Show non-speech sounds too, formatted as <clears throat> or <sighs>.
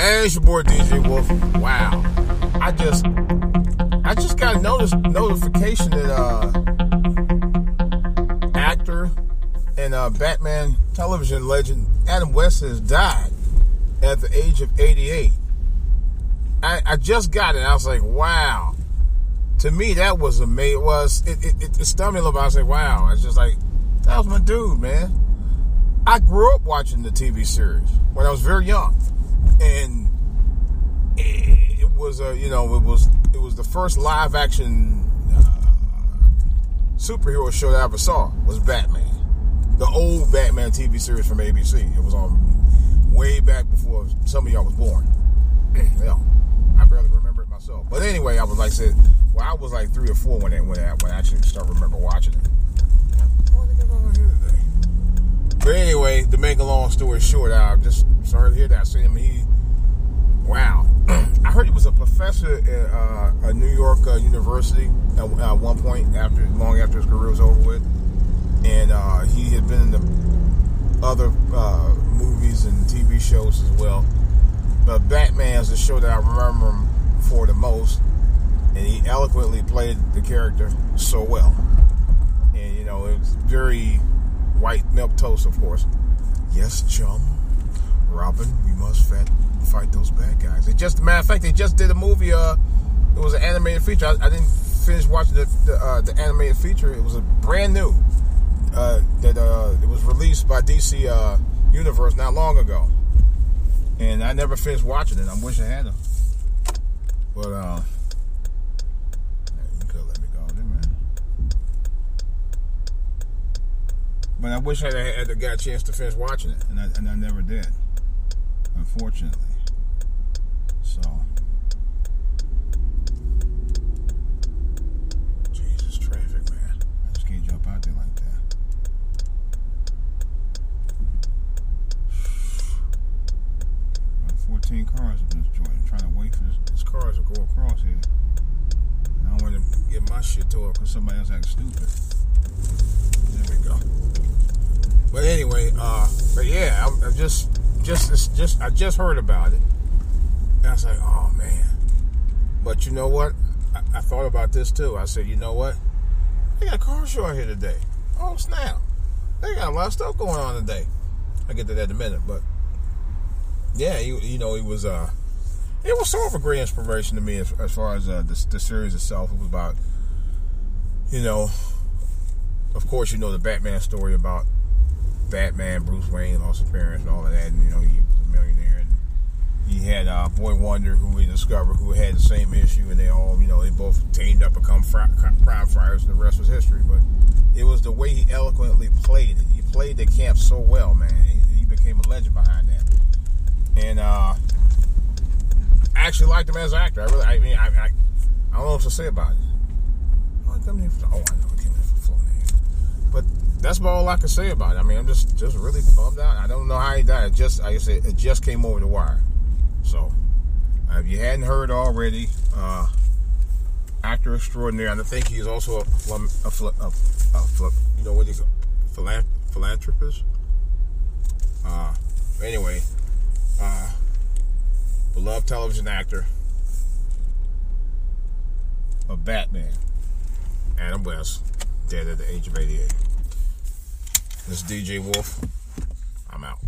Hey, it's your boy DJ Wolf. Wow. I just I just got a notice notification that uh actor and uh Batman television legend Adam West has died at the age of 88. I, I just got it. I was like, wow. To me, that was amazing. It was it, it, it, it stunned me a little bit. I was like, wow. It's just like that was my dude, man. I grew up watching the TV series when I was very young, and it was a you know it was it was the first live action uh, superhero show that I ever saw was Batman, the old Batman TV series from ABC. It was on way back before some of y'all was born. <clears throat> yeah, I barely remember it myself. But anyway, I was like I said, well, I was like three or four when it, when I, when I actually start remember watching it. But anyway, to make a long story short, I just sorry to hear that. Seen. He, wow. <clears throat> I heard he was a professor at uh, a New York uh, university at one point after, long after his career was over with, and uh, he had been in the other uh, movies and TV shows as well. But Batman's the show that I remember him for the most, and he eloquently played the character so well. And you know, it was very white milk toast, of course. Yes, chum. Robin, we must fight, fight those bad guys. They just, matter of fact, they just did a movie. Uh, it was an animated feature. I, I didn't finish watching the the, uh, the, animated feature. It was a brand new. Uh, that uh, it was released by DC uh, Universe not long ago, and I never finished watching it. I wish I had them, but uh, you could let me go, man. But I wish I had, had got a chance to finish watching it, and I, and I never did, unfortunately. So, Jesus, traffic, man. I just can't jump out there like that. <sighs> About 14 cars in this joint. I'm trying to wait for this, these cars to go across here. And I don't want to get my shit tore because somebody else acting stupid. There we go. But anyway, uh, but yeah, I, I just, just, just, I just heard about it, and I was like, oh man. But you know what? I, I thought about this too. I said, you know what? They got a car show out here today. Oh snap! They got a lot of stuff going on today. I get to that in a minute, but yeah, you, you know, it was, uh, it was sort of a great inspiration to me as, as far as uh, the, the series itself. It was about, you know, of course, you know the Batman story about Batman, Bruce Wayne lost his parents and all of that, and you know he was a millionaire, and he had uh, Boy Wonder, who we discovered, who had the same issue, and they all, you know, they both teamed up, become fri- crime fighters, and the rest was history. But it was the way he eloquently played it. He played the camp so well, man. He, he became a legend behind that, and uh, I actually liked him as an actor. I really, I mean, I, I, I don't know what to say about it. Oh, I come here for, oh, I know, I came here for Florida. But that's about all I can say about it. I mean, I'm just just really bummed out. I don't know how he died. It just like I said, it just came over the wire. So, if you hadn't heard already, uh, actor extraordinary. I think he's also a, phil- a, a, a you know what he's a philan- philanthropist. Uh, anyway, uh, beloved television actor of Batman, Adam West, dead at the age of 88. This DJ Wolf. I'm out.